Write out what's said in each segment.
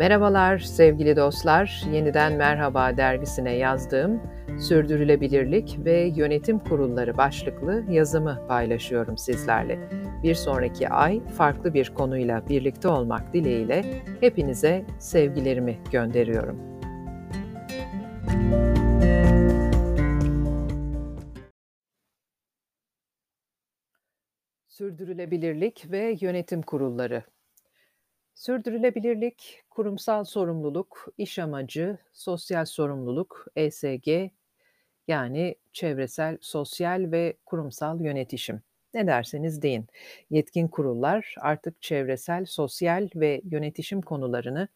Merhabalar sevgili dostlar. Yeniden Merhaba dergisine yazdığım Sürdürülebilirlik ve Yönetim Kurulları başlıklı yazımı paylaşıyorum sizlerle. Bir sonraki ay farklı bir konuyla birlikte olmak dileğiyle hepinize sevgilerimi gönderiyorum. Sürdürülebilirlik ve Yönetim Kurulları Sürdürülebilirlik, kurumsal sorumluluk, iş amacı, sosyal sorumluluk, ESG yani çevresel, sosyal ve kurumsal yönetişim. Ne derseniz deyin. Yetkin kurullar artık çevresel, sosyal ve yönetişim konularını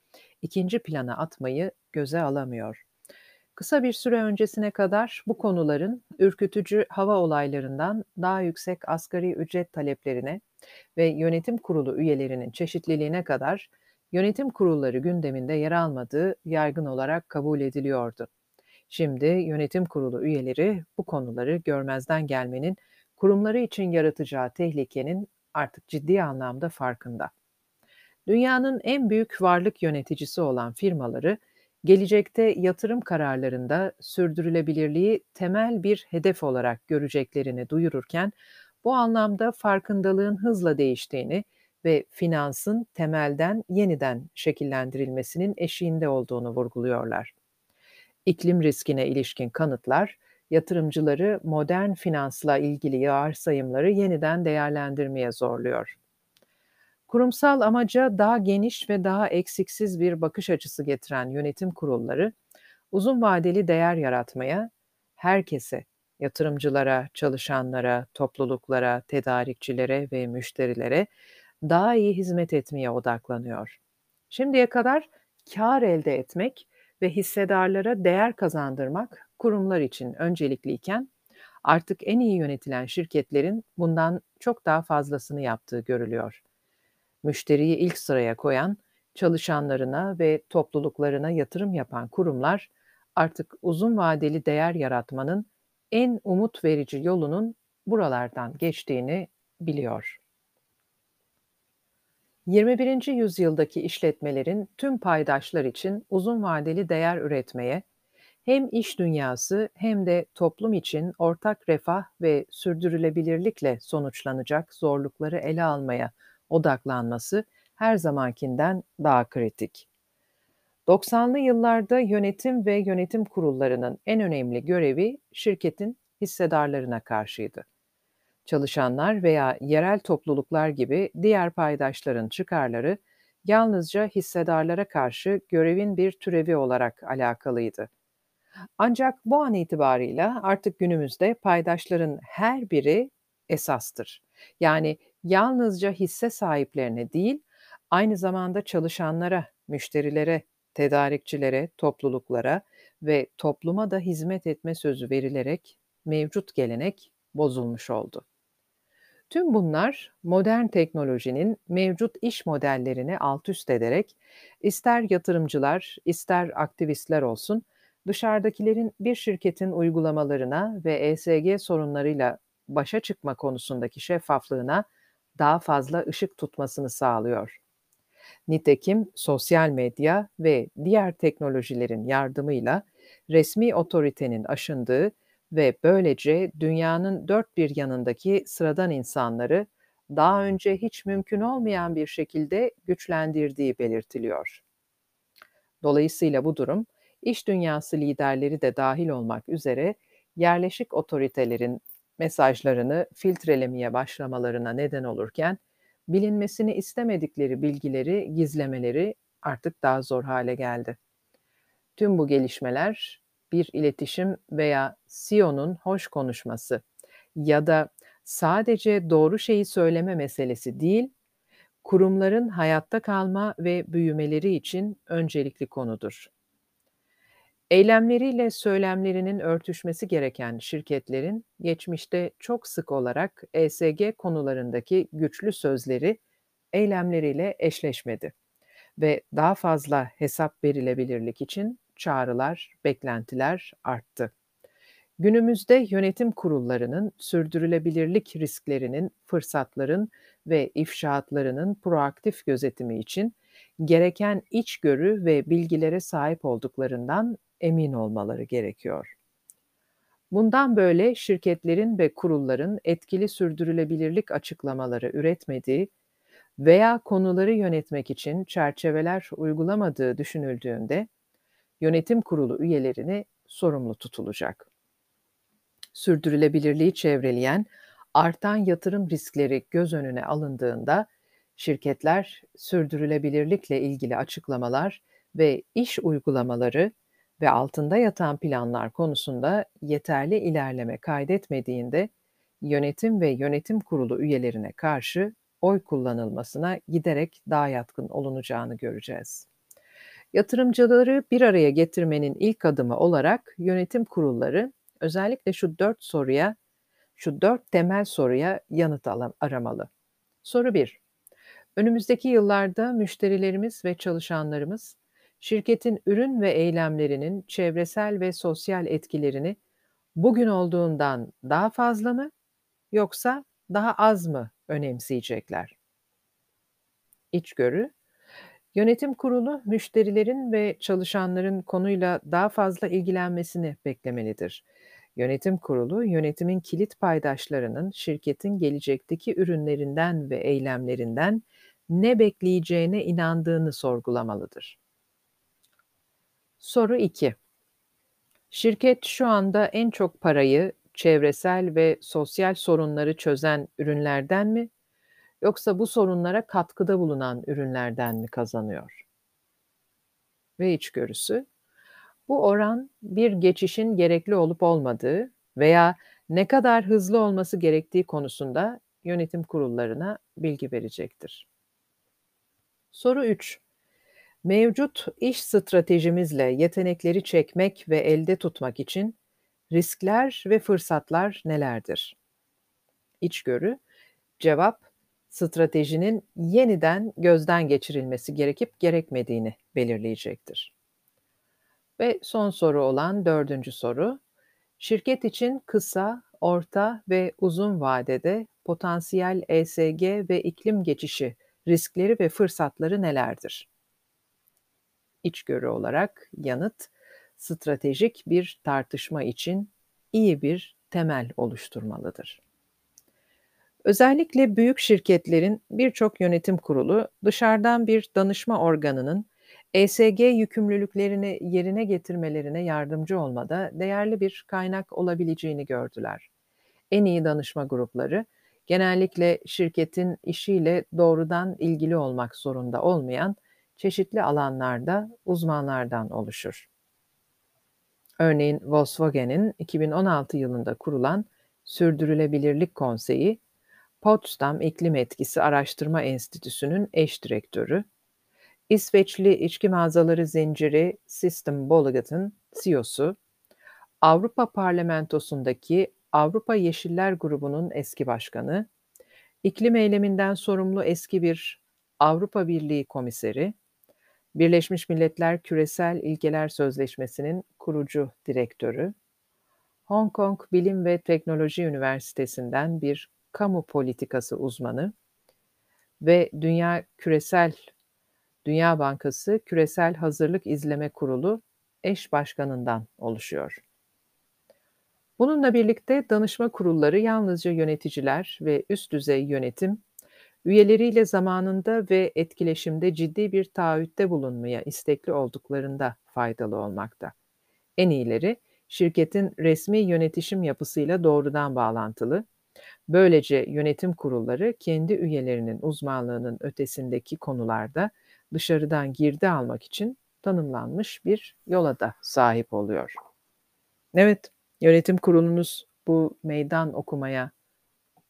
ikinci plana atmayı göze alamıyor. Kısa bir süre öncesine kadar bu konuların ürkütücü hava olaylarından daha yüksek asgari ücret taleplerine ve yönetim kurulu üyelerinin çeşitliliğine kadar yönetim kurulları gündeminde yer almadığı yaygın olarak kabul ediliyordu. Şimdi yönetim kurulu üyeleri bu konuları görmezden gelmenin kurumları için yaratacağı tehlikenin artık ciddi anlamda farkında. Dünyanın en büyük varlık yöneticisi olan firmaları gelecekte yatırım kararlarında sürdürülebilirliği temel bir hedef olarak göreceklerini duyururken bu anlamda farkındalığın hızla değiştiğini ve finansın temelden yeniden şekillendirilmesinin eşiğinde olduğunu vurguluyorlar. İklim riskine ilişkin kanıtlar, yatırımcıları modern finansla ilgili varsayımları yeniden değerlendirmeye zorluyor. Kurumsal amaca daha geniş ve daha eksiksiz bir bakış açısı getiren yönetim kurulları, uzun vadeli değer yaratmaya, herkese, yatırımcılara, çalışanlara, topluluklara, tedarikçilere ve müşterilere daha iyi hizmet etmeye odaklanıyor. Şimdiye kadar kar elde etmek ve hissedarlara değer kazandırmak kurumlar için öncelikliyken artık en iyi yönetilen şirketlerin bundan çok daha fazlasını yaptığı görülüyor. Müşteriyi ilk sıraya koyan, çalışanlarına ve topluluklarına yatırım yapan kurumlar artık uzun vadeli değer yaratmanın en umut verici yolunun buralardan geçtiğini biliyor. 21. yüzyıldaki işletmelerin tüm paydaşlar için uzun vadeli değer üretmeye, hem iş dünyası hem de toplum için ortak refah ve sürdürülebilirlikle sonuçlanacak zorlukları ele almaya odaklanması her zamankinden daha kritik. 90'lı yıllarda yönetim ve yönetim kurullarının en önemli görevi şirketin hissedarlarına karşıydı. Çalışanlar veya yerel topluluklar gibi diğer paydaşların çıkarları yalnızca hissedarlara karşı görevin bir türevi olarak alakalıydı. Ancak bu an itibarıyla artık günümüzde paydaşların her biri esastır. Yani yalnızca hisse sahiplerine değil, aynı zamanda çalışanlara, müşterilere, tedarikçilere, topluluklara ve topluma da hizmet etme sözü verilerek mevcut gelenek bozulmuş oldu. Tüm bunlar modern teknolojinin mevcut iş modellerini alt üst ederek ister yatırımcılar, ister aktivistler olsun dışarıdakilerin bir şirketin uygulamalarına ve ESG sorunlarıyla başa çıkma konusundaki şeffaflığına daha fazla ışık tutmasını sağlıyor. Nitekim sosyal medya ve diğer teknolojilerin yardımıyla resmi otoritenin aşındığı ve böylece dünyanın dört bir yanındaki sıradan insanları daha önce hiç mümkün olmayan bir şekilde güçlendirdiği belirtiliyor. Dolayısıyla bu durum iş dünyası liderleri de dahil olmak üzere yerleşik otoritelerin mesajlarını filtrelemeye başlamalarına neden olurken bilinmesini istemedikleri bilgileri gizlemeleri artık daha zor hale geldi. Tüm bu gelişmeler bir iletişim veya CEO'nun hoş konuşması ya da sadece doğru şeyi söyleme meselesi değil, kurumların hayatta kalma ve büyümeleri için öncelikli konudur. Eylemleriyle söylemlerinin örtüşmesi gereken şirketlerin geçmişte çok sık olarak ESG konularındaki güçlü sözleri eylemleriyle eşleşmedi ve daha fazla hesap verilebilirlik için çağrılar, beklentiler arttı. Günümüzde yönetim kurullarının sürdürülebilirlik risklerinin, fırsatların ve ifşaatlarının proaktif gözetimi için gereken içgörü ve bilgilere sahip olduklarından emin olmaları gerekiyor. Bundan böyle şirketlerin ve kurulların etkili sürdürülebilirlik açıklamaları üretmediği veya konuları yönetmek için çerçeveler uygulamadığı düşünüldüğünde yönetim kurulu üyelerini sorumlu tutulacak. Sürdürülebilirliği çevreleyen artan yatırım riskleri göz önüne alındığında şirketler sürdürülebilirlikle ilgili açıklamalar ve iş uygulamaları ve altında yatan planlar konusunda yeterli ilerleme kaydetmediğinde yönetim ve yönetim kurulu üyelerine karşı oy kullanılmasına giderek daha yatkın olunacağını göreceğiz. Yatırımcıları bir araya getirmenin ilk adımı olarak yönetim kurulları özellikle şu dört soruya, şu dört temel soruya yanıt aramalı. Soru 1. Önümüzdeki yıllarda müşterilerimiz ve çalışanlarımız şirketin ürün ve eylemlerinin çevresel ve sosyal etkilerini bugün olduğundan daha fazla mı yoksa daha az mı önemseyecekler? İçgörü Yönetim kurulu müşterilerin ve çalışanların konuyla daha fazla ilgilenmesini beklemelidir. Yönetim kurulu yönetimin kilit paydaşlarının şirketin gelecekteki ürünlerinden ve eylemlerinden ne bekleyeceğine inandığını sorgulamalıdır. Soru 2. Şirket şu anda en çok parayı çevresel ve sosyal sorunları çözen ürünlerden mi yoksa bu sorunlara katkıda bulunan ürünlerden mi kazanıyor? Ve içgörüsü, bu oran bir geçişin gerekli olup olmadığı veya ne kadar hızlı olması gerektiği konusunda yönetim kurullarına bilgi verecektir. Soru 3. Mevcut iş stratejimizle yetenekleri çekmek ve elde tutmak için riskler ve fırsatlar nelerdir? İçgörü, cevap, stratejinin yeniden gözden geçirilmesi gerekip gerekmediğini belirleyecektir. Ve son soru olan dördüncü soru, şirket için kısa, orta ve uzun vadede potansiyel ESG ve iklim geçişi riskleri ve fırsatları nelerdir? İçgörü olarak yanıt, stratejik bir tartışma için iyi bir temel oluşturmalıdır. Özellikle büyük şirketlerin birçok yönetim kurulu dışarıdan bir danışma organının ESG yükümlülüklerini yerine getirmelerine yardımcı olmada değerli bir kaynak olabileceğini gördüler. En iyi danışma grupları genellikle şirketin işiyle doğrudan ilgili olmak zorunda olmayan çeşitli alanlarda uzmanlardan oluşur. Örneğin Volkswagen'in 2016 yılında kurulan Sürdürülebilirlik Konseyi Potsdam İklim Etkisi Araştırma Enstitüsü'nün eş direktörü, İsveçli içki mağazaları zinciri System Bolaget'ın CEO'su, Avrupa Parlamentosu'ndaki Avrupa Yeşiller Grubu'nun eski başkanı, iklim eyleminden sorumlu eski bir Avrupa Birliği komiseri, Birleşmiş Milletler Küresel İlkeler Sözleşmesi'nin kurucu direktörü, Hong Kong Bilim ve Teknoloji Üniversitesi'nden bir kamu politikası uzmanı ve Dünya Küresel Dünya Bankası Küresel Hazırlık İzleme Kurulu eş başkanından oluşuyor. Bununla birlikte danışma kurulları yalnızca yöneticiler ve üst düzey yönetim, üyeleriyle zamanında ve etkileşimde ciddi bir taahhütte bulunmaya istekli olduklarında faydalı olmakta. En iyileri, şirketin resmi yönetişim yapısıyla doğrudan bağlantılı, Böylece yönetim kurulları kendi üyelerinin uzmanlığının ötesindeki konularda dışarıdan girdi almak için tanımlanmış bir yola da sahip oluyor. Evet, yönetim kurulunuz bu meydan okumaya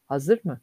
hazır mı?